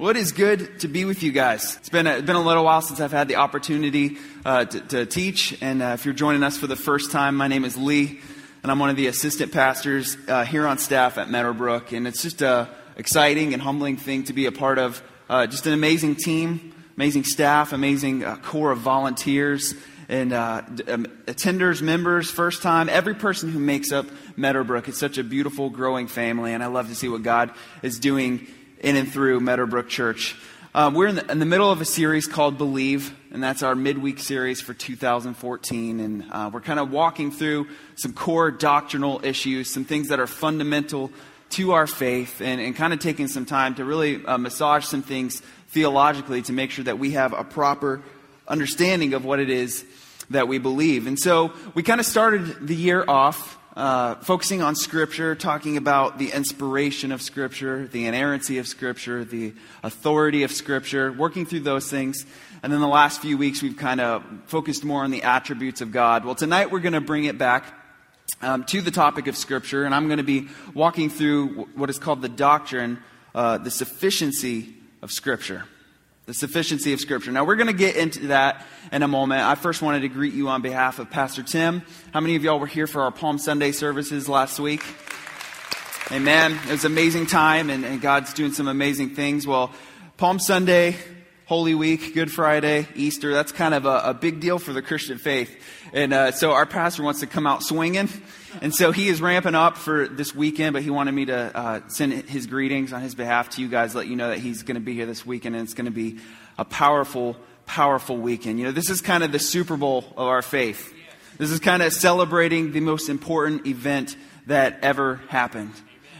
It is good to be with you guys. It's been a, been a little while since I've had the opportunity uh, to, to, teach. And uh, if you're joining us for the first time, my name is Lee, and I'm one of the assistant pastors uh, here on staff at Meadowbrook. And it's just a exciting and humbling thing to be a part of. Uh, just an amazing team, amazing staff, amazing uh, core of volunteers and uh, um, attenders, members, first time, every person who makes up Meadowbrook. It's such a beautiful, growing family, and I love to see what God is doing in and through Meadowbrook Church. Um, we're in the, in the, middle of a series called Believe, and that's our midweek series for 2014. And uh, we're kind of walking through some core doctrinal issues, some things that are fundamental to our faith, and, and kind of taking some time to really uh, massage some things theologically to make sure that we have a proper understanding of what it is that we believe. And so we kind of started the year off uh, focusing on Scripture, talking about the inspiration of Scripture, the inerrancy of Scripture, the authority of Scripture, working through those things. And then the last few weeks, we've kind of focused more on the attributes of God. Well, tonight we're going to bring it back um, to the topic of Scripture, and I'm going to be walking through what is called the doctrine, uh, the sufficiency of Scripture the sufficiency of Scripture. Now, we're going to get into that in a moment. I first wanted to greet you on behalf of Pastor Tim. How many of y'all were here for our Palm Sunday services last week? Amen. It was an amazing time, and, and God's doing some amazing things. Well, Palm Sunday, Holy Week, Good Friday, Easter, that's kind of a, a big deal for the Christian faith. And uh, so our pastor wants to come out swinging. And so he is ramping up for this weekend, but he wanted me to uh, send his greetings on his behalf to you guys, let you know that he's going to be here this weekend, and it's going to be a powerful, powerful weekend. You know, this is kind of the Super Bowl of our faith. This is kind of celebrating the most important event that ever happened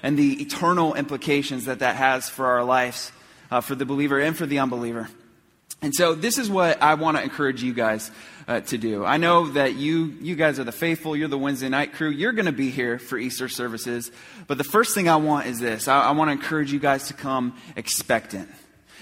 and the eternal implications that that has for our lives, uh, for the believer and for the unbeliever. And so, this is what I want to encourage you guys uh, to do. I know that you, you guys are the faithful, you're the Wednesday night crew, you're going to be here for Easter services. But the first thing I want is this I, I want to encourage you guys to come expectant.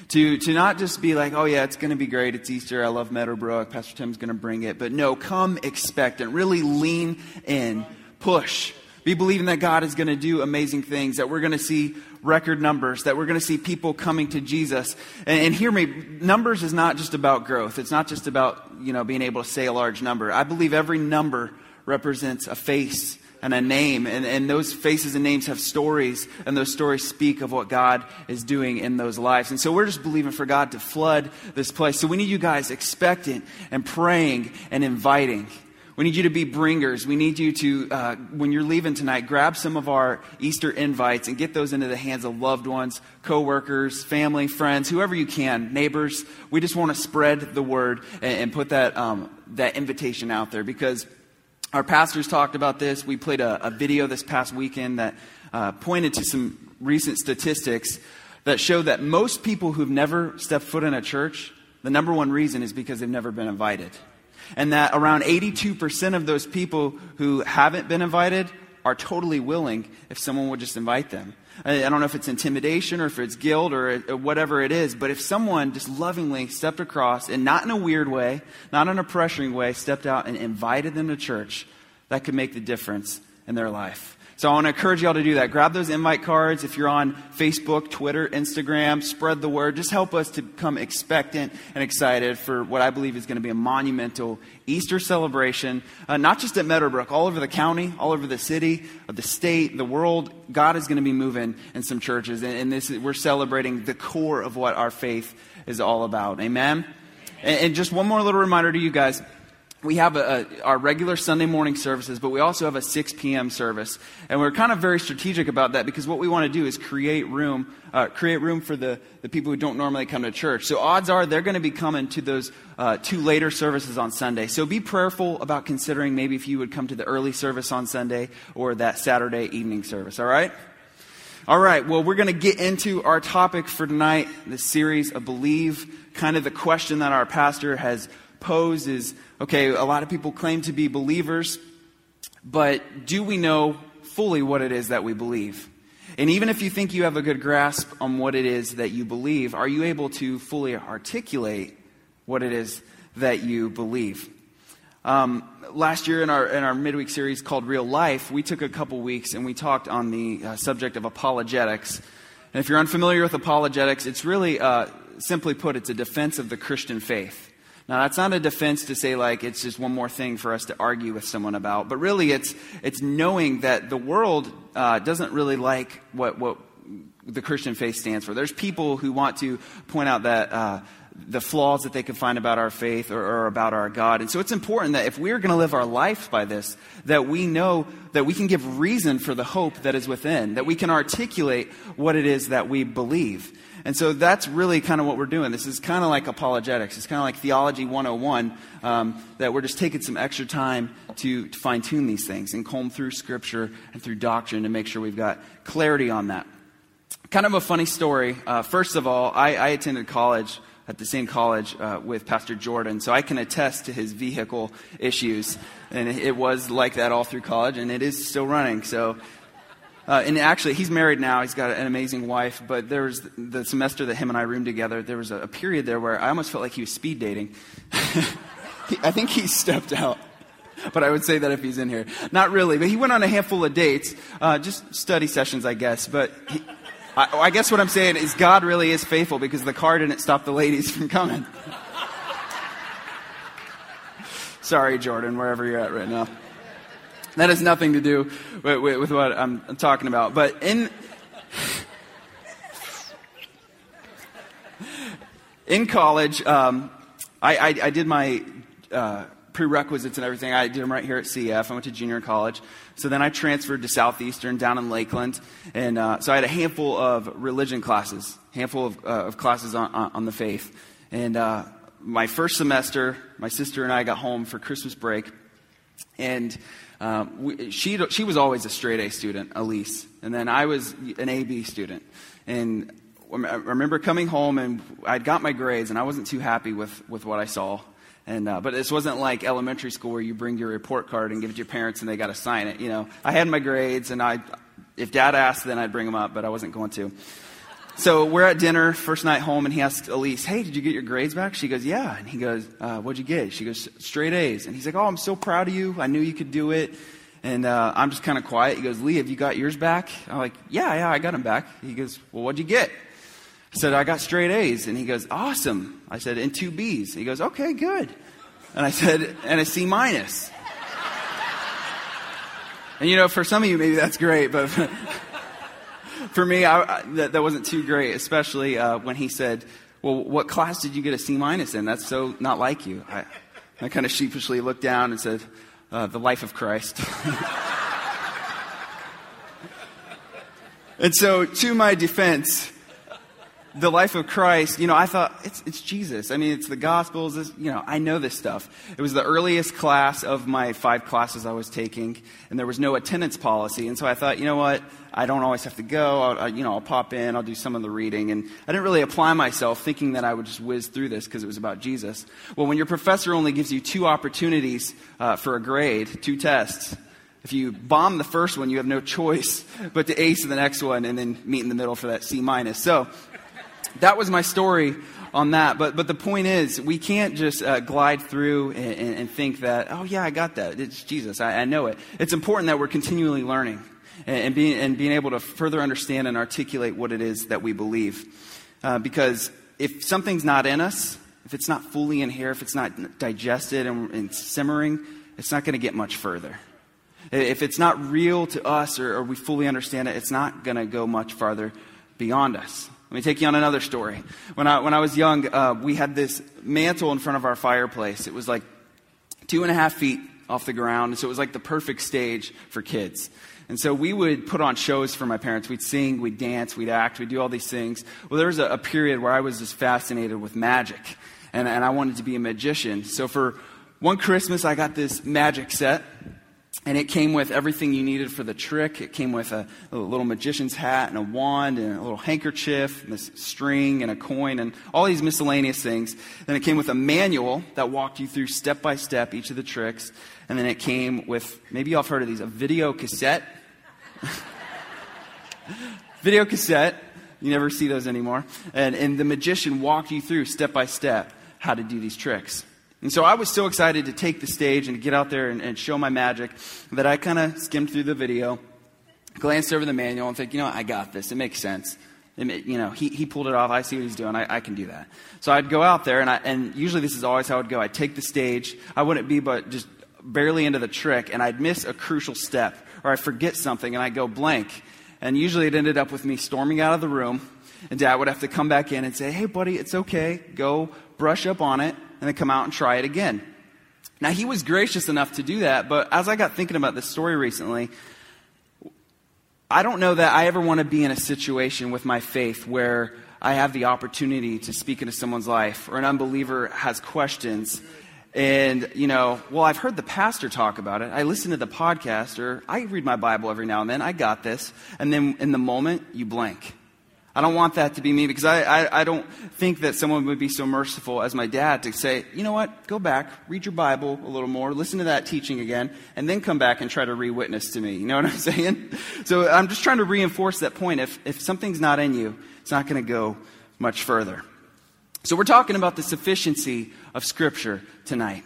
To, to not just be like, oh yeah, it's going to be great. It's Easter. I love Meadowbrook. Pastor Tim's going to bring it. But no, come expectant. Really lean in. Push. Be believing that God is going to do amazing things, that we're going to see record numbers, that we're going to see people coming to Jesus. And, and, hear me, numbers is not just about growth. It's not just about, you know, being able to say a large number. I believe every number represents a face and a name. And, and those faces and names have stories, and those stories speak of what God is doing in those lives. And so we're just believing for God to flood this place. So we need you guys expectant and praying and inviting. We need you to be bringers. We need you to, uh, when you're leaving tonight, grab some of our Easter invites and get those into the hands of loved ones, coworkers, family, friends, whoever you can, neighbors. We just want to spread the word and, and put that, um, that invitation out there because our pastors talked about this. We played a, a video this past weekend that uh, pointed to some recent statistics that show that most people who've never stepped foot in a church, the number one reason is because they've never been invited and that around 82% of those people who haven't been invited are totally willing if someone would just invite them. I don't know if it's intimidation or if it's guilt or uh, whatever it is, but if someone just lovingly stepped across and not in a weird way, not in a pressuring way, stepped out and invited them to church, that could make the difference in their life. So I want to encourage y'all to do that. Grab those invite cards. If you're on Facebook, Twitter, Instagram, spread the word. Just help us to come expectant and excited for what I believe is going to be a monumental Easter celebration, uh, not just at Meadowbrook, all over the county, all over the city, of the state, the world. God is going to be moving in some churches, and, and this we're celebrating the core of what our faith is all about. Amen. And, and just one more little reminder to you guys we have a, a, our regular Sunday morning services, but we also have a 6 p.m. service. And we're kind of very strategic about that because what we want to do is create room, uh, create room for the, the people who don't normally come to church. So odds are they're going to be coming to those uh, two later services on Sunday. So be prayerful about considering maybe if you would come to the early service on Sunday or that Saturday evening service, all right? All right, well, we're going to get into our topic for tonight, the series of Believe. Kind of the question that our pastor has posed is okay, a lot of people claim to be believers, but do we know fully what it is that we believe? And even if you think you have a good grasp on what it is that you believe, are you able to fully articulate what it is that you believe? Um, last year in our, in our midweek series called Real Life, we took a couple weeks and we talked on the uh, subject of apologetics. And if you're unfamiliar with apologetics, it's really, uh, simply put, it's a defense of the Christian faith. Now, that's not a defense to say, like, it's just one more thing for us to argue with someone about, but really it's, it's knowing that the world uh, doesn't really like what, what the Christian faith stands for. There's people who want to point out that. Uh, the flaws that they can find about our faith or, or about our God. And so it's important that if we're going to live our life by this, that we know that we can give reason for the hope that is within, that we can articulate what it is that we believe. And so that's really kind of what we're doing. This is kind of like apologetics. It's kind of like theology 101, um, that we're just taking some extra time to, to fine tune these things and comb through Scripture and through doctrine to make sure we've got clarity on that. Kind of a funny story. Uh, first of all, I, I, attended college at the same college uh, with Pastor Jordan, so I can attest to his vehicle issues. And it was like that all through college, and it is still running. So uh, and actually, he's married now. He's got an amazing wife. But there was the semester that him and I roomed together. There was a, a period there where I almost felt like he was speed dating. I think he stepped out. But I would say that if he's in here. Not really. But he went on a handful of dates, uh, just study sessions, I guess. But he, I, I guess what I'm saying is God really is faithful because the car didn't stop the ladies from coming. Sorry, Jordan, wherever you're at right now. That has nothing to do with, with, with what I'm, talking about. But in, in college, um, I, I, I, did my uh, prerequisites and everything. I did them right here at CF. I went to junior college. So then I transferred to Southeastern down in Lakeland. And uh, so I had a handful of religion classes, handful of, uh, of classes on, on, on, the faith. And uh, my first semester, my sister and I got home for Christmas break. And um, we, she, she was always a straight A student, Elise. And then I was an AB student. And I remember coming home and I'd got my grades and I wasn't too happy with, with what I saw. And, uh, but this wasn't like elementary school where you bring your report card and give it to your parents and they got to sign it. You know, I had my grades and I, if dad asked, then I'd bring them up, but I wasn't going to. So we're at dinner, first night home, and he asks Elise, Hey, did you get your grades back? She goes, Yeah. And he goes, uh, What'd you get? She goes, Straight A's. And he's like, Oh, I'm so proud of you. I knew you could do it. And uh, I'm just kind of quiet. He goes, Lee, have you got yours back? I'm like, Yeah, yeah, I got them back. He goes, Well, what'd you get? I said, I got straight A's. And he goes, Awesome. I said, And two B's. He goes, Okay, good. And I said, And a C minus. And you know, for some of you, maybe that's great, but. For me, I, I, that, that wasn't too great, especially uh, when he said, Well, what class did you get a C minus in? That's so not like you. I, I kind of sheepishly looked down and said, uh, The life of Christ. and so, to my defense, the life of Christ, you know, I thought it's, it's Jesus. I mean, it's the Gospels. You know, I know this stuff. It was the earliest class of my five classes I was taking, and there was no attendance policy. And so I thought, you know what? I don't always have to go. I'll, I, you know, I'll pop in. I'll do some of the reading. And I didn't really apply myself thinking that I would just whiz through this because it was about Jesus. Well, when your professor only gives you two opportunities uh, for a grade, two tests, if you bomb the first one, you have no choice but to ace the next one and then meet in the middle for that C minus. So that was my story on that. But, but the point is, we can't just uh, glide through and, and, and, think that, oh, yeah, I got that. It's Jesus. I, I know it. It's important that we're continually learning and, being, and being able to further understand and articulate what it is that we believe. Uh, because if something's not in us, if it's not fully in here, if it's not digested and, and simmering, it's not going to get much further. If it's not real to us or, or we fully understand it, it's not going to go much farther beyond us. Let me take you on another story. When I, when I was young, uh, we had this mantle in front of our fireplace. It was like two and a half feet off the ground, so it was like the perfect stage for kids. And so we would put on shows for my parents. We'd sing, we'd dance, we'd act, we'd do all these things. Well, there was a, a period where I was just fascinated with magic, and, and I wanted to be a magician. So for one Christmas, I got this magic set and it came with everything you needed for the trick. It came with a, a, little magician's hat and a wand and a little handkerchief and this string and a coin and all these miscellaneous things. Then it came with a manual that walked you through step by step each of the tricks. And then it came with, maybe y'all have heard of these, a video cassette. video cassette. You never see those anymore. And, and the magician walked you through step by step how to do these tricks. And so I was so excited to take the stage and get out there and, and show my magic that I kind of skimmed through the video, glanced over the manual, and think, you know, I got this. It makes sense. It- you know, he, he pulled it off. I see what he's doing. I, I can do that. So I'd go out there, and, I, and usually this is always how I'd go. I'd take the stage. I wouldn't be but just barely into the trick, and I'd miss a crucial step, or I forget something, and I go blank. And usually it ended up with me storming out of the room, and Dad would have to come back in and say, "Hey, buddy, it's okay. Go brush up on it, and then come out and try it again." Now he was gracious enough to do that, but as I got thinking about this story recently, I don't know that I ever want to be in a situation with my faith where I have the opportunity to speak into someone's life or an unbeliever has questions. And, you know, well, I've heard the pastor talk about it. I listen to the podcast or I read my Bible every now and then. I got this. And then in the moment, you blank. I don't want that to be me because I, I, I, don't think that someone would be so merciful as my dad to say, you know what, go back, read your Bible a little more, listen to that teaching again, and then come back and try to re witness to me. You know what I'm saying? So I'm just trying to reinforce that point. If, if something's not in you, it's not going to go much further. So we're talking about the sufficiency of Scripture tonight.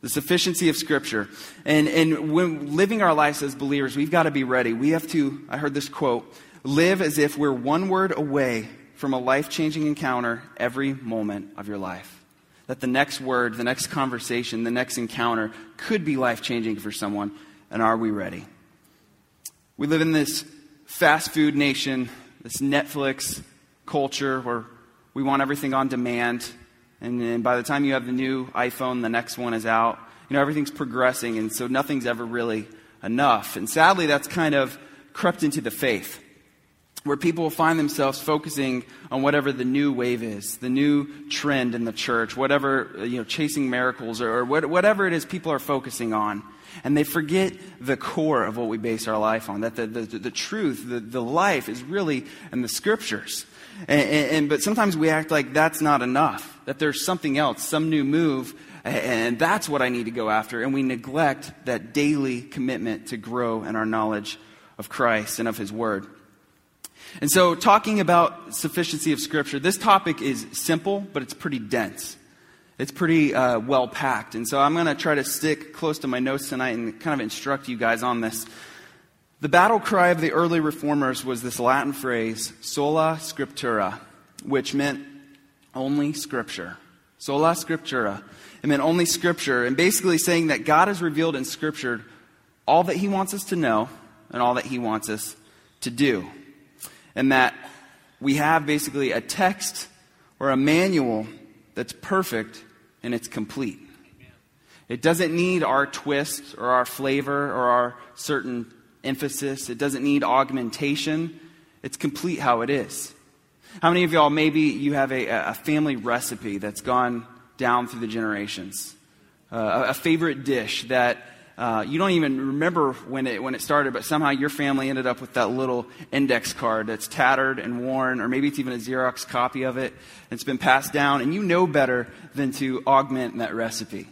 The sufficiency of Scripture. And, and when living our lives as believers, we've got to be ready. We have to, I heard this quote, live as if we're one word away from a life changing encounter every moment of your life. That the next word, the next conversation, the next encounter could be life changing for someone. And are we ready? We live in this fast food nation, this Netflix culture where we want everything on demand. And by the time you have the new iPhone, the next one is out. You know, everything's progressing, and so nothing's ever really enough. And sadly, that's kind of crept into the faith where people will find themselves focusing on whatever the new wave is, the new trend in the church, whatever, uh, you know, chasing miracles or, or whatever it is people are focusing on. And they forget the core of what we base our life on, that the, the, the truth, the, the life is really in the scriptures. And, and, and, but sometimes we act like that's not enough, that there's something else, some new move, and that's what I need to go after. And we neglect that daily commitment to grow in our knowledge of Christ and of His Word. And so, talking about sufficiency of Scripture, this topic is simple, but it's pretty dense. It's pretty uh, well packed. And so, I'm going to try to stick close to my notes tonight and kind of instruct you guys on this. The battle cry of the early reformers was this Latin phrase, sola scriptura, which meant only Scripture. Sola scriptura. It meant only Scripture. And basically saying that God has revealed in Scripture all that He wants us to know and all that He wants us to do and that we have basically a text or a manual that's perfect and it's complete. It doesn't need our twist or our flavor or our certain emphasis. It doesn't need augmentation. It's complete how it is. How many of y'all, maybe you have a, a family recipe that's gone down through the generations? Uh, a favorite dish that uh, you don't even remember when it, when it started, but somehow your family ended up with that little index card that's tattered and worn, or maybe it's even a Xerox copy of it. It's been passed down, and you know better than to augment that recipe.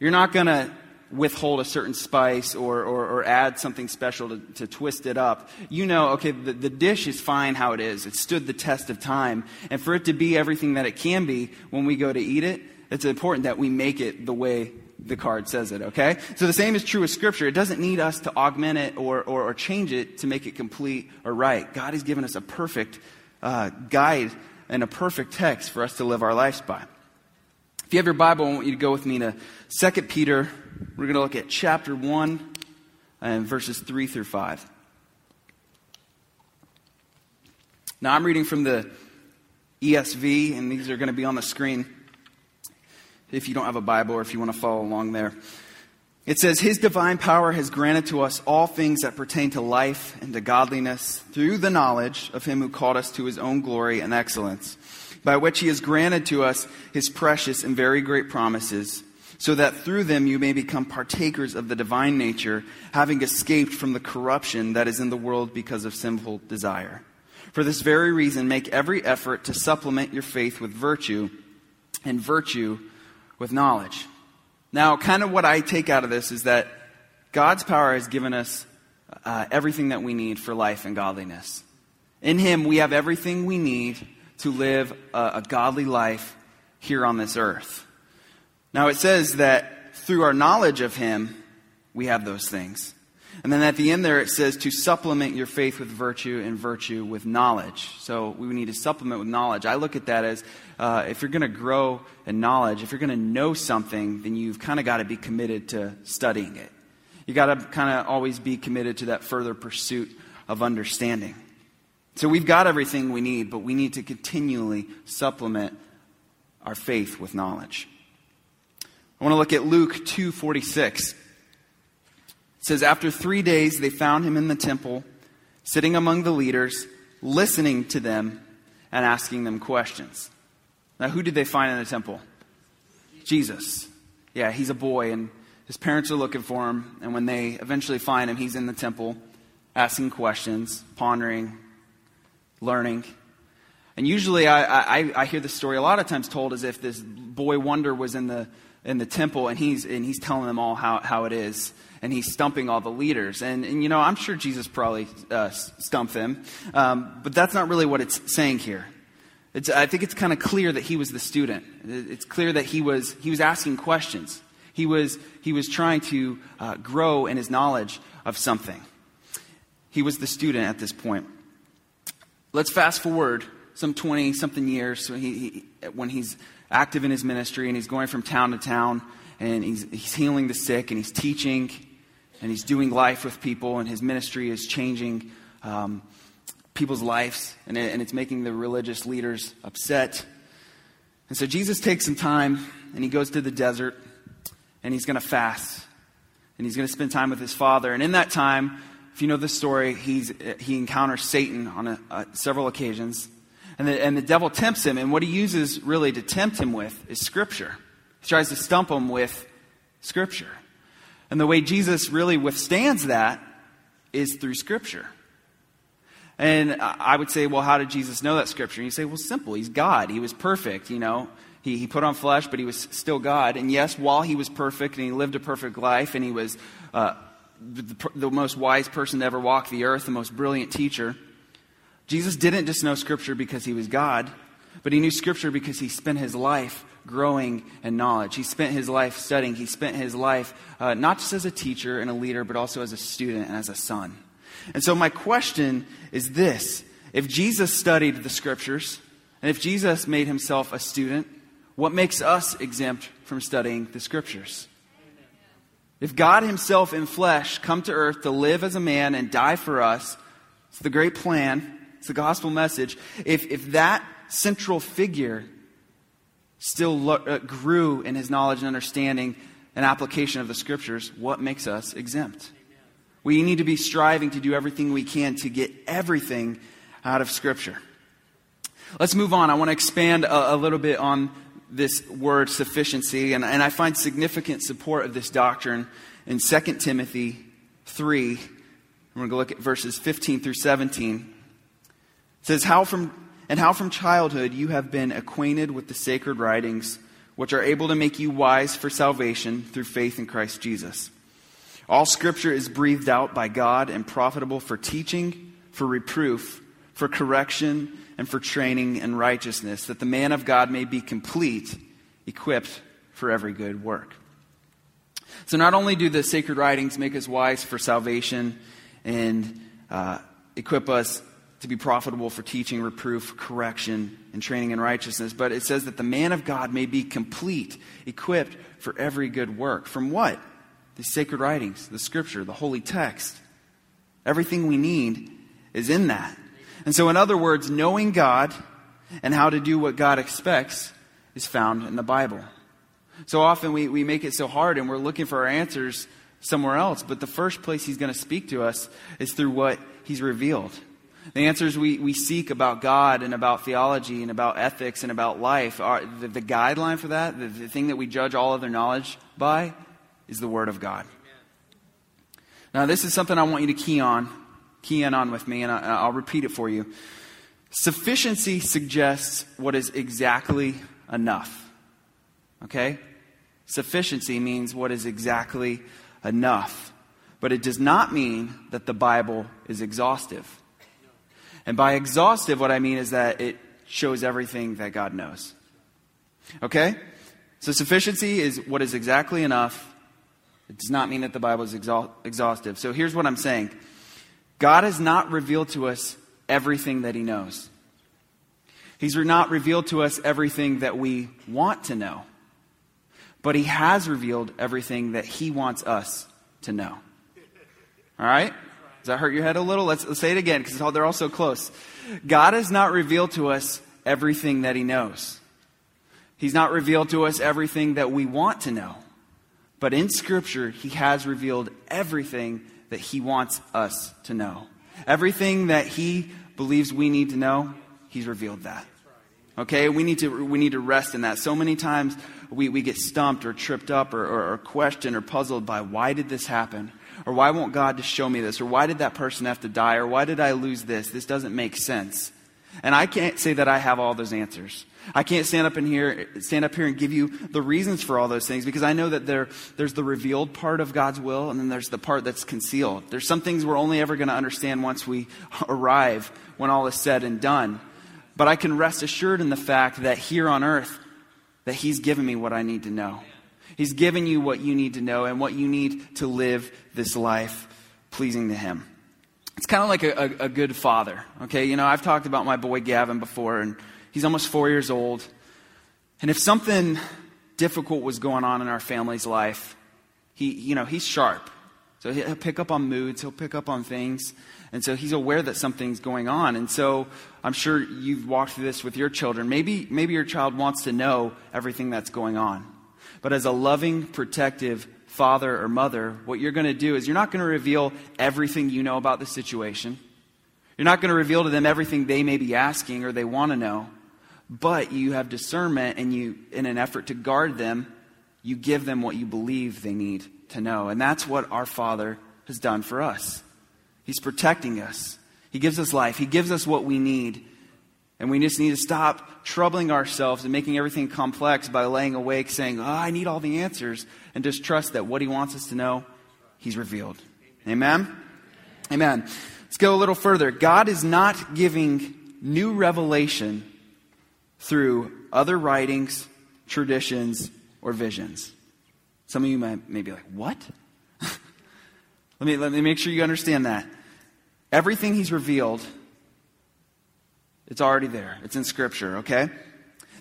You're not going to withhold a certain spice or, or, or add something special to, to, twist it up. You know, okay, the, the dish is fine how it is. It stood the test of time. And for it to be everything that it can be when we go to eat it, it's important that we make it the way the card says it, okay? So the same is true with Scripture. It doesn't need us to augment it or, or, or change it to make it complete or right. God has given us a perfect uh, guide and a perfect text for us to live our lives by. If you have your Bible, I want you to go with me to 2 Peter. We're going to look at chapter 1 and verses 3 through 5. Now, I'm reading from the ESV, and these are going to be on the screen if you don't have a Bible or if you want to follow along there. It says, His divine power has granted to us all things that pertain to life and to godliness through the knowledge of Him who called us to His own glory and excellence, by which He has granted to us His precious and very great promises, so that through them you may become partakers of the divine nature, having escaped from the corruption that is in the world because of sinful desire. For this very reason, make every effort to supplement your faith with virtue, and virtue with knowledge. Now, kind of what I take out of this is that God's power has given us uh, everything that we need for life and godliness. In Him, we have everything we need to live a, a godly life here on this earth. Now, it says that through our knowledge of Him, we have those things. And then at the end there it says to supplement your faith with virtue and virtue with knowledge. So we need to supplement with knowledge. I look at that as uh, if you're going to grow in knowledge, if you're going to know something, then you've kind of got to be committed to studying it. You got to kind of always be committed to that further pursuit of understanding. So we've got everything we need, but we need to continually supplement our faith with knowledge. I want to look at Luke 2:46. It says after 3 days they found him in the temple, sitting among the leaders, listening to them and asking them questions. Now who did they find in the temple? Jesus. Yeah, he's a boy and his parents are looking for him, and when they eventually find him, he's in the temple asking questions, pondering, learning. And usually I, I, I hear the story a lot of times told as if this boy wonder was in the, in the temple and he's, and he's telling them all how, how it is. And he's stumping all the leaders. And, and you know, I'm sure Jesus probably uh, stumped them. Um, but that's not really what it's saying here. It's, I think it's kind of clear that he was the student. It's clear that he was, he was asking questions. He was, he was trying to uh, grow in his knowledge of something. He was the student at this point. Let's fast forward some 20 something years he, he, when he's active in his ministry and he's going from town to town and he's, he's healing the sick and he's teaching and he's doing life with people and his ministry is changing um, people's lives and, it, and it's making the religious leaders upset. And so Jesus takes some time and he goes to the desert and he's going to fast and he's going to spend time with his father. And in that time, if you know the story, he's, he encounters Satan on a, uh, several occasions. And the, and the devil tempts him. And what he uses really to tempt him with is Scripture. He tries to stump him with Scripture. And the way Jesus really withstands that is through Scripture. And I would say, well, how did Jesus know that Scripture? And you say, well, simple. He's God. He was perfect, you know. He, he put on flesh, but he was still God. And yes, while he was perfect and he lived a perfect life and he was uh, the, the most wise person to ever walk the earth, the most brilliant teacher. Jesus didn't just know Scripture because he was God, but he knew Scripture because he spent his life growing in knowledge. He spent his life studying. He spent his life uh, not just as a teacher and a leader, but also as a student and as a son. And so, my question is this If Jesus studied the Scriptures, and if Jesus made himself a student, what makes us exempt from studying the Scriptures? If God Himself in flesh come to earth to live as a man and die for us, it's the great plan, it's the gospel message. If, if that central figure still lo- uh, grew in his knowledge and understanding and application of the scriptures, what makes us exempt? We need to be striving to do everything we can to get everything out of scripture. Let's move on. I want to expand a, a little bit on this word sufficiency, and, and I find significant support of this doctrine in 2 Timothy 3. We're going to look at verses 15 through 17. It says, how from, And how from childhood you have been acquainted with the sacred writings, which are able to make you wise for salvation through faith in Christ Jesus. All scripture is breathed out by God and profitable for teaching, for reproof, for correction, and for training in righteousness, that the man of God may be complete, equipped for every good work. So, not only do the sacred writings make us wise for salvation and uh, equip us to be profitable for teaching, reproof, correction, and training in righteousness, but it says that the man of God may be complete, equipped for every good work. From what? The sacred writings, the scripture, the holy text. Everything we need is in that. And so, in other words, knowing God and how to do what God expects is found in the Bible. So often we, we make it so hard and we're looking for our answers somewhere else, but the first place He's going to speak to us is through what He's revealed. The answers we, we seek about God and about theology and about ethics and about life, are, the, the guideline for that, the, the thing that we judge all other knowledge by, is the Word of God. Now, this is something I want you to key on key in on with me, and I, will repeat it for you. Sufficiency suggests what is exactly enough. Okay? Sufficiency means what is exactly enough. But it does not mean that the Bible is exhaustive. And by exhaustive, what I mean is that it shows everything that God knows. Okay? So sufficiency is what is exactly enough. It does not mean that the Bible is exhaustive. So here's what I'm saying God has not revealed to us everything that He knows. He's not revealed to us everything that we want to know, but He has revealed everything that He wants us to know. All right? Does that hurt your head a little? Let's, let's say it again because they're all so close. God has not revealed to us everything that He knows. He's not revealed to us everything that we want to know. But in Scripture, He has revealed everything that He wants us to know. Everything that He believes we need to know, He's revealed that. Okay, we need to we need to rest in that. So many times we, we get stumped or tripped up or, or, or questioned or puzzled by why did this happen? Or why won't God just show me this? Or why did that person have to die? Or why did I lose this? This doesn't make sense. And I can't say that I have all those answers. I can't stand up in here, stand up here and give you the reasons for all those things because I know that there, there's the revealed part of God's will and then there's the part that's concealed. There's some things we're only ever going to understand once we arrive when all is said and done. But I can rest assured in the fact that here on earth, that He's given me what I need to know. He's given you what you need to know and what you need to live this life pleasing to Him. It's kind of like a, a, a good father. Okay, you know, I've talked about my boy Gavin before, and he's almost four years old. And if something difficult was going on in our family's life, he, you know, he's sharp. So he'll pick up on moods, he'll pick up on things. And so he's aware that something's going on. And so I'm sure you've walked through this with your children. Maybe, maybe your child wants to know everything that's going on. But as a loving, protective father or mother, what you're going to do is you're not going to reveal everything you know about the situation. You're not going to reveal to them everything they may be asking or they want to know. But you have discernment and you, in an effort to guard them, you give them what you believe they need to know. And that's what our Father has done for us. He's protecting us. He gives us life. He gives us what we need. And we just need to stop troubling ourselves and making everything complex by laying awake saying, oh, I need all the answers, and just trust that what He wants us to know, He's revealed. Amen? Amen. Let's go a little further. God is not giving new revelation through other writings, traditions, or visions. Some of you might, may be like, what? let, me, let me make sure you understand that. Everything he's revealed, it's already there. It's in Scripture, okay?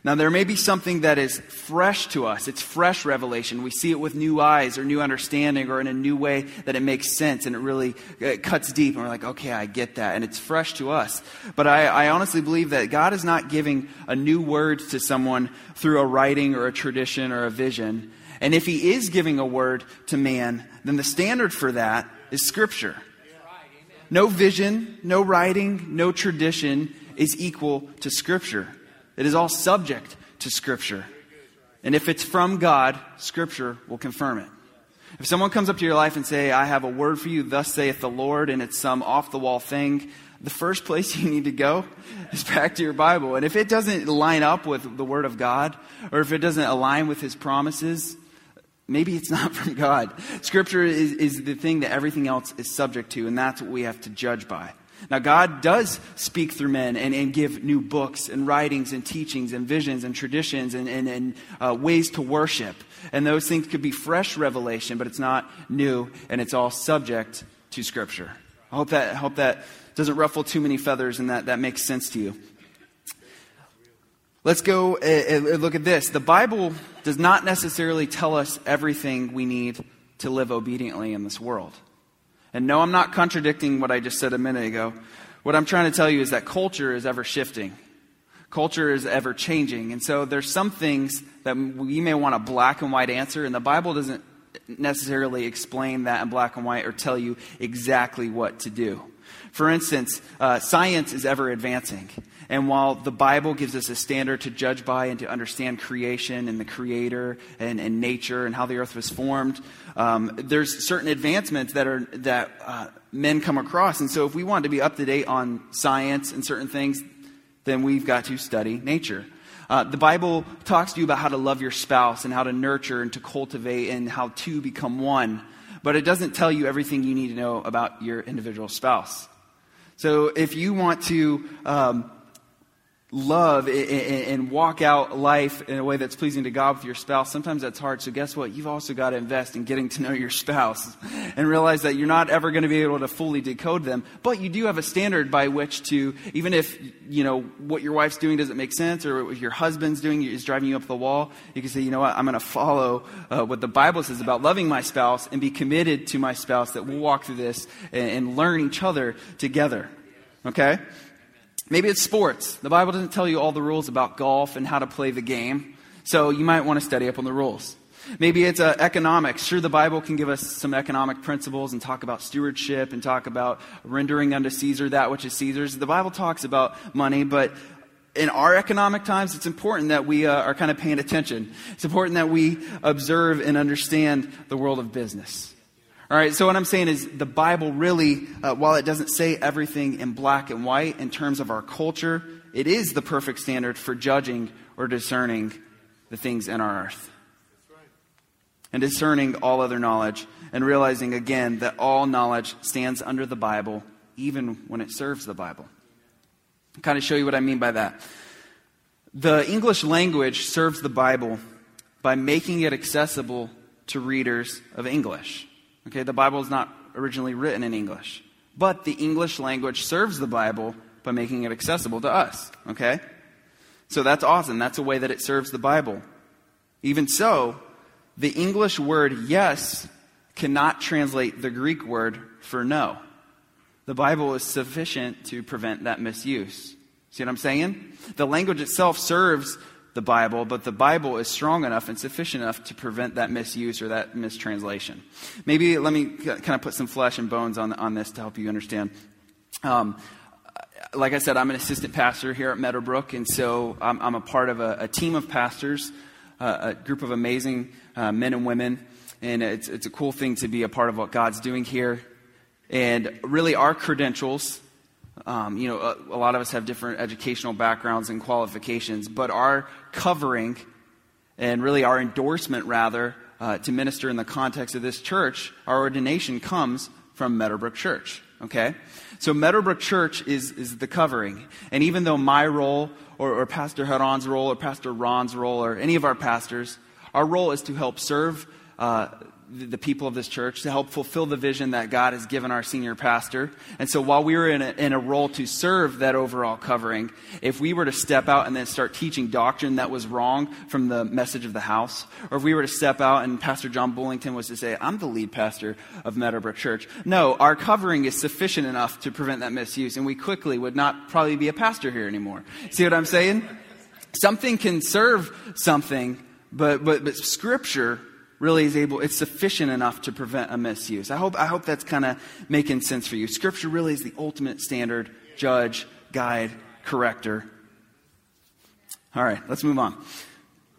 Now, there may be something that is fresh to us. It's fresh revelation. We see it with new eyes or new understanding or in a new way that it makes sense and it really it cuts deep. And we're like, okay, I get that. And it's fresh to us. But I, I honestly believe that God is not giving a new word to someone through a writing or a tradition or a vision. And if he is giving a word to man, then the standard for that is Scripture. No vision, no writing, no tradition is equal to Scripture. It is all subject to Scripture. And if it's from God, Scripture will confirm it. If someone comes up to your life and say, I have a word for you, thus saith the Lord, and it's some off the wall thing, the first place you need to go is back to your Bible. And if it doesn't line up with the Word of God, or if it doesn't align with His promises, Maybe it's not from God. Scripture is, is the thing that everything else is subject to, and that's what we have to judge by. Now, God does speak through men and, and give new books and writings and teachings and visions and traditions and, and, and uh, ways to worship. And those things could be fresh revelation, but it's not new, and it's all subject to Scripture. I hope that, I hope that doesn't ruffle too many feathers and that, that makes sense to you. Let's go and look at this. The Bible does not necessarily tell us everything we need to live obediently in this world. And no, I'm not contradicting what I just said a minute ago. What I'm trying to tell you is that culture is ever shifting. Culture is ever changing. And so there's some things that we may want a black and white answer, and the Bible doesn't necessarily explain that in black and white or tell you exactly what to do. For instance, uh, science is ever advancing. And while the Bible gives us a standard to judge by and to understand creation and the Creator and, and nature and how the earth was formed, um, there's certain advancements that are that uh, men come across. And so, if we want to be up to date on science and certain things, then we've got to study nature. Uh, the Bible talks to you about how to love your spouse and how to nurture and to cultivate and how to become one, but it doesn't tell you everything you need to know about your individual spouse. So if you want to um, love and walk out life in a way that's pleasing to God with your spouse, sometimes that's hard. So guess what? You've also got to invest in getting to know your spouse and realize that you're not ever going to be able to fully decode them, but you do have a standard by which to, even if, you know, what your wife's doing doesn't make sense or what your husband's doing is driving you up the wall, you can say, you know what? I'm going to follow uh, what the Bible says about loving my spouse and be committed to my spouse that we'll walk through this and, and learn each other together. Okay? Maybe it's sports. The Bible doesn't tell you all the rules about golf and how to play the game, so you might want to study up on the rules. Maybe it's uh, economics. Sure, the Bible can give us some economic principles and talk about stewardship and talk about rendering unto Caesar that which is Caesar's. The Bible talks about money, but in our economic times, it's important that we uh, are kind of paying attention. It's important that we observe and understand the world of business. All right, so what I'm saying is the Bible really, uh, while it doesn't say everything in black and white in terms of our culture, it is the perfect standard for judging or discerning the things in our earth. And discerning all other knowledge and realizing again that all knowledge stands under the Bible, even when it serves the Bible. I'll kind of show you what I mean by that. The English language serves the Bible by making it accessible to readers of English. Okay, the Bible is not originally written in English, but the English language serves the Bible by making it accessible to us. Okay? So that's awesome. That's a way that it serves the Bible. Even so, the English word yes cannot translate the Greek word for no. The Bible is sufficient to prevent that misuse. See what I'm saying? The language itself serves the Bible, but the Bible is strong enough and sufficient enough to prevent that misuse or that mistranslation. Maybe let me kind of put some flesh and bones on, on this to help you understand. Um, like I said, I'm an assistant pastor here at Meadowbrook, and so I'm, I'm a part of a, a team of pastors, uh, a group of amazing uh, men and women, and it's, it's a cool thing to be a part of what God's doing here. And really, our credentials um, you know, a, a, lot of us have different educational backgrounds and qualifications, but our covering and really our endorsement, rather, uh, to minister in the context of this church, our ordination comes from Meadowbrook Church. Okay? So Meadowbrook Church is, is the covering. And even though my role, or, or Pastor Haran's role, or Pastor Ron's role, or any of our pastors, our role is to help serve uh, the people of this church to help fulfill the vision that God has given our senior pastor. And so while we were in a, in a role to serve that overall covering, if we were to step out and then start teaching doctrine that was wrong from the message of the house, or if we were to step out and Pastor John Bullington was to say, I'm the lead pastor of Meadowbrook Church. No, our covering is sufficient enough to prevent that misuse, and we quickly would not probably be a pastor here anymore. See what I'm saying? Something can serve something, but, but, but scripture really is able, it's sufficient enough to prevent a misuse. I hope, I hope that's kind of making sense for you. Scripture really is the ultimate standard, judge, guide, corrector. All right, let's move on.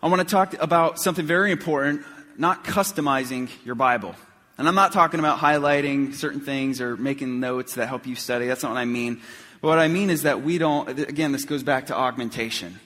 I want to talk about something very important, not customizing your Bible. And I'm not talking about highlighting certain things or making notes that help you study. That's not what I mean. But what I mean is that we don't, again, this goes back to augmentation.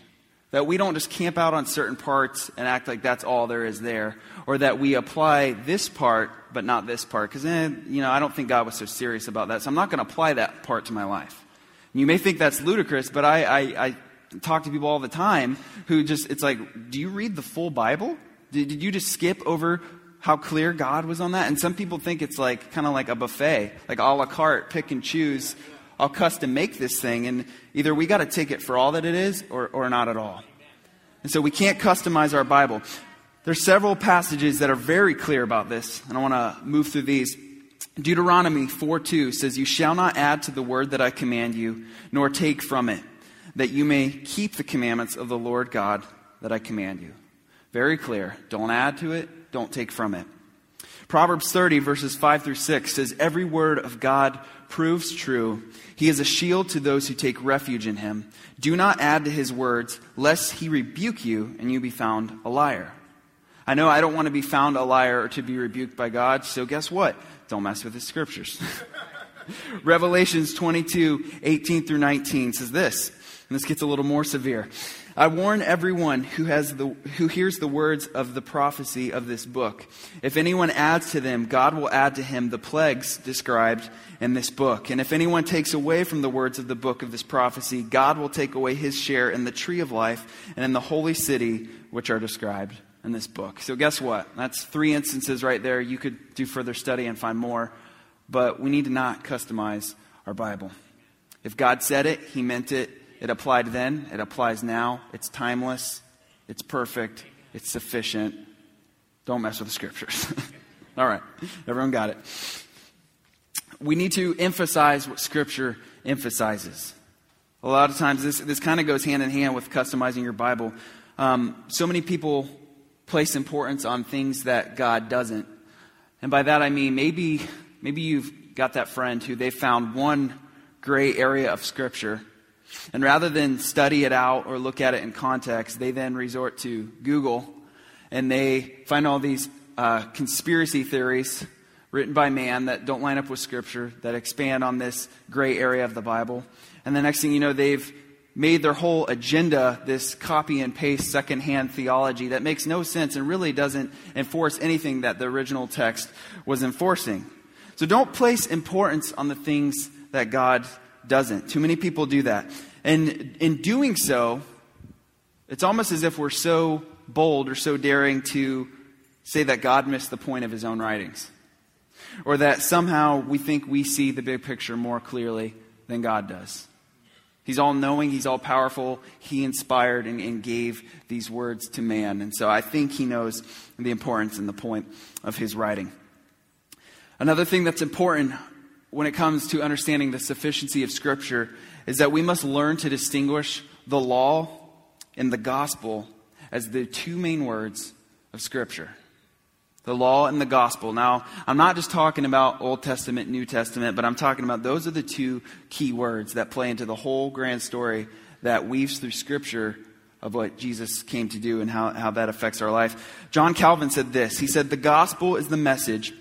That we don't just camp out on certain parts and act like that's all there is there. Or that we apply this part, but not this part. Because, eh, you know, I don't think God was so serious about that. So I'm not going to apply that part to my life. You may think that's ludicrous, but I, I, I talk to people all the time who just, it's like, do you read the full Bible? Did, did you just skip over how clear God was on that? And some people think it's like, kind of like a buffet, like a la carte, pick and choose I'll custom make this thing, and either we got to take it for all that it is or, or not at all. And so we can't customize our Bible. There's several passages that are very clear about this, and I want to move through these. Deuteronomy 4 2 says, You shall not add to the word that I command you, nor take from it, that you may keep the commandments of the Lord God that I command you. Very clear. Don't add to it, don't take from it. Proverbs 30, verses 5 through 6 says, Every word of God proves true. He is a shield to those who take refuge in him. Do not add to his words, lest he rebuke you and you be found a liar. I know I don't want to be found a liar or to be rebuked by God, so guess what? Don't mess with the scriptures. Revelations 22, 18 through 19 says this, and this gets a little more severe. I warn everyone who, has the, who hears the words of the prophecy of this book. If anyone adds to them, God will add to him the plagues described in this book. And if anyone takes away from the words of the book of this prophecy, God will take away his share in the tree of life and in the holy city which are described in this book. So, guess what? That's three instances right there. You could do further study and find more, but we need to not customize our Bible. If God said it, he meant it it applied then, it applies now. It's timeless, it's perfect, it's sufficient. Don't mess with the scriptures. All right, everyone got it. We need to emphasize what scripture emphasizes. A lot of times, this, this kind of goes hand in hand with customizing your Bible. Um, so many people place importance on things that God doesn't. And by that I mean maybe, maybe you've got that friend who they found one gray area of Scripture and rather than study it out or look at it in context, they then resort to Google and they find all these uh, conspiracy theories written by man that don't line up with Scripture, that expand on this gray area of the Bible. And the next thing you know, they've made their whole agenda this copy and paste secondhand theology that makes no sense and really doesn't enforce anything that the original text was enforcing. So don't place importance on the things that God doesn't. Too many people do that. And in doing so, it's almost as if we're so bold or so daring to say that God missed the point of his own writings. Or that somehow we think we see the big picture more clearly than God does. He's all knowing, he's all powerful. He inspired and, and, gave these words to man. And so I think he knows the importance and the point of his writing. Another thing that's important when it comes to understanding the sufficiency of Scripture is that we must learn to distinguish the law and the gospel as the two main words of Scripture. The law and the gospel. Now, I'm not just talking about Old Testament, New Testament, but I'm talking about those are the two key words that play into the whole grand story that weaves through Scripture of what Jesus came to do and how, how that affects our life. John Calvin said this He said, The gospel is the message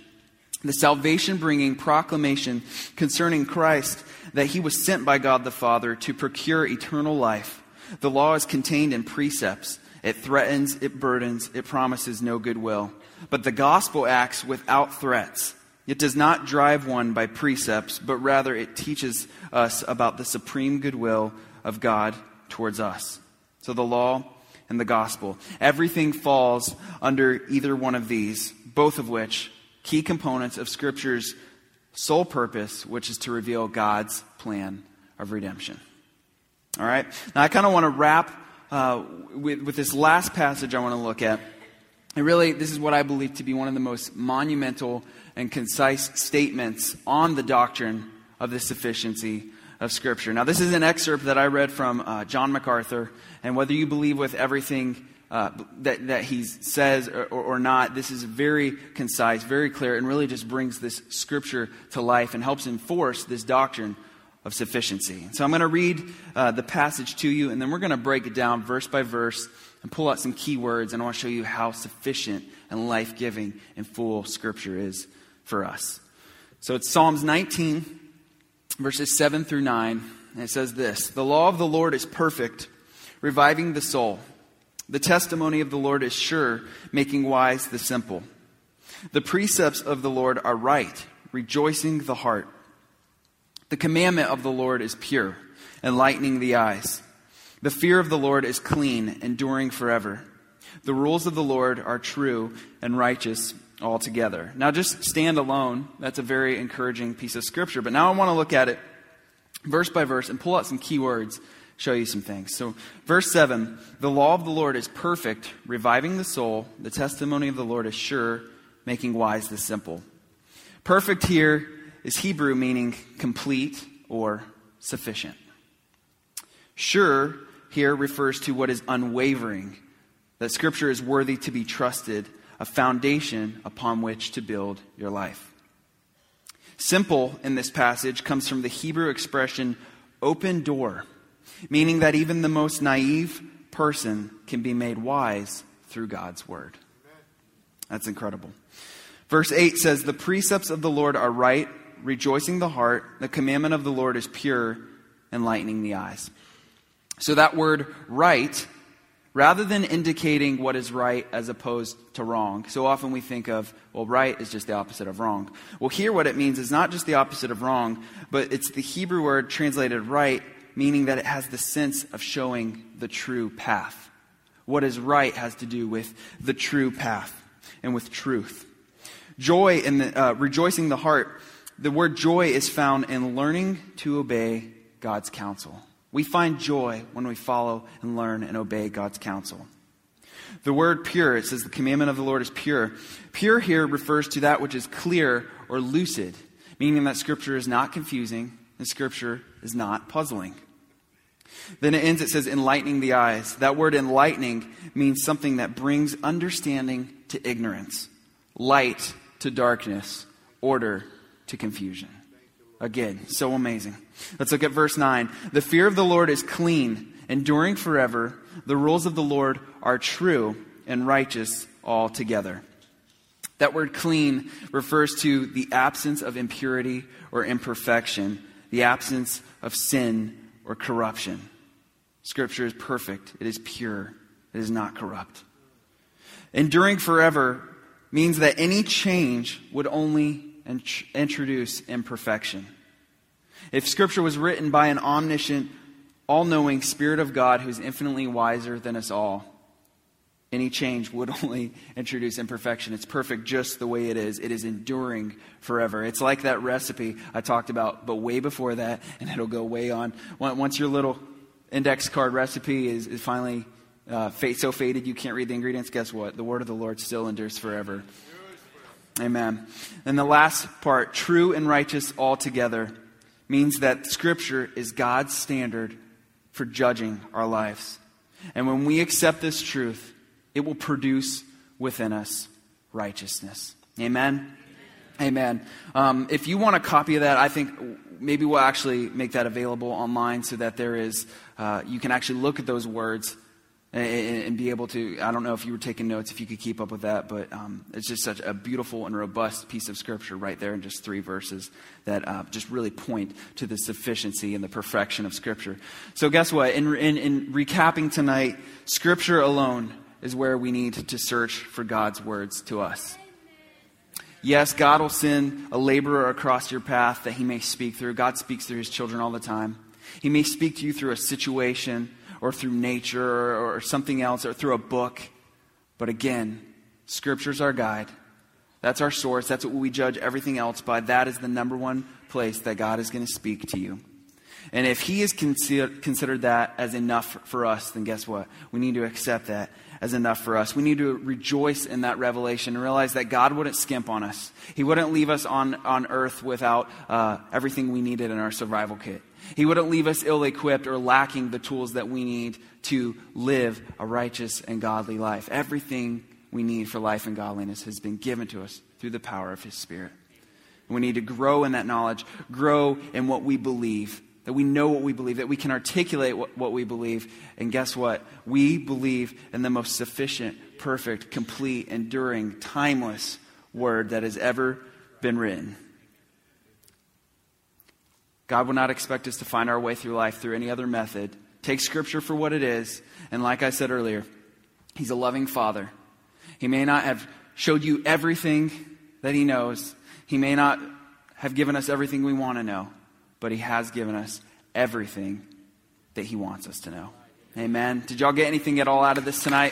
the salvation bringing proclamation concerning Christ that he was sent by God the Father to procure eternal life. The law is contained in precepts. It threatens, it burdens, it promises no goodwill. But the gospel acts without threats. It does not drive one by precepts, but rather it teaches us about the supreme goodwill of God towards us. So the law and the gospel. Everything falls under either one of these, both of which key components of Scripture's sole purpose, which is to reveal God's plan of redemption. All right? Now, I kind of want to wrap uh, with, with this last passage I want to look at. And really, this is what I believe to be one of the most monumental and concise statements on the doctrine of the sufficiency of Scripture. Now, this is an excerpt that I read from uh, John MacArthur, and whether you believe with everything uh, that, that he says or, or, not. This is very concise, very clear, and really just brings this scripture to life and helps enforce this doctrine of sufficiency. So I'm going to read uh, the passage to you, and then we're going to break it down verse by verse and pull out some key words, and I want to show you how sufficient and life giving and full scripture is for us. So it's Psalms 19, verses 7 through 9, and it says this The law of the Lord is perfect, reviving the soul. The testimony of the Lord is sure, making wise the simple. The precepts of the Lord are right, rejoicing the heart. The commandment of the Lord is pure, enlightening the eyes. The fear of the Lord is clean, enduring forever. The rules of the Lord are true and righteous altogether. Now, just stand alone. That's a very encouraging piece of scripture. But now I want to look at it verse by verse and pull out some key words show you some things. So, verse 7 the law of the Lord is perfect, reviving the soul. The testimony of the Lord is sure, making wise the simple. Perfect here is Hebrew meaning complete or sufficient. Sure here refers to what is unwavering, that Scripture is worthy to be trusted, a foundation upon which to build your life. Simple in this passage comes from the Hebrew expression open door meaning that even the most naive person can be made wise through God's word. That's incredible. Verse 8 says, The precepts of the Lord are right, rejoicing the heart. The commandment of the Lord is pure, enlightening the eyes. So that word right rather than indicating what is right as opposed to wrong. So often we think of, well, right is just the opposite of wrong. Well, here what it means is not just the opposite of wrong, but it's the Hebrew word translated right, meaning that it has the sense of showing the true path. What is right has to do with the true path and with truth. Joy in the, uh, rejoicing the heart, the word joy is found in learning to obey God's counsel. We find joy when we follow and learn and obey God's counsel. The word pure, it says the commandment of the Lord is pure. Pure here refers to that which is clear or lucid, meaning that Scripture is not confusing and Scripture is not puzzling. Then it ends, it says, enlightening the eyes. That word enlightening means something that brings understanding to ignorance, light to darkness, order to confusion. Again, so amazing. Let's look at verse 9. The fear of the Lord is clean, enduring forever. The rules of the Lord are true and righteous altogether. That word clean refers to the absence of impurity or imperfection, the absence of sin or corruption. Scripture is perfect, it is pure, it is not corrupt. Enduring forever means that any change would only int- introduce imperfection. If Scripture was written by an omniscient, all knowing Spirit of God who's infinitely wiser than us all, any change would only introduce imperfection. It's perfect just the way it is. It is enduring forever. It's like that recipe I talked about, but way before that, and it'll go way on. Once your little index card recipe is, is finally uh, so faded you can't read the ingredients, guess what? The word of the Lord still endures forever. Amen. And the last part, true and righteous altogether, means that Scripture is God's standard for judging our lives. And when we accept this truth, it will produce within us righteousness. Amen. Amen. Um, if you want a copy of that, I think maybe we'll actually make that available online so that there is, uh, you can actually look at those words and, and, be able to. I don't know if you were taking notes, if you could keep up with that, but um, it's just such a beautiful and robust piece of scripture right there in just three verses that uh, just really point to the sufficiency and the perfection of scripture. So, guess what? In, in, in recapping tonight, scripture alone is where we need to search for God's words to us. Yes, God will send a laborer across your path that he may speak through. God speaks through his children all the time. He may speak to you through a situation or through nature or, or something else or through a book. But again, Scripture's our guide. That's our source. That's what we judge everything else by. That is the number one place that God is going to speak to you. And if He has considered that as enough for us, then guess what? We need to accept that as enough for us. We need to rejoice in that revelation and realize that God wouldn't skimp on us. He wouldn't leave us on, on earth without uh, everything we needed in our survival kit. He wouldn't leave us ill equipped or lacking the tools that we need to live a righteous and godly life. Everything we need for life and godliness has been given to us through the power of His Spirit. We need to grow in that knowledge, grow in what we believe, that we know what we believe, that we can articulate what, what, we believe. And guess what? We believe in the most sufficient, perfect, complete, enduring, timeless word that has ever been written. God will not expect us to find our way through life through any other method. Take Scripture for what it is. And like I said earlier, He's a loving Father. He may not have showed you everything that He knows, He may not have given us everything we want to know but He has given us everything that He wants us to know. Amen. Did y'all get anything at all out of this tonight?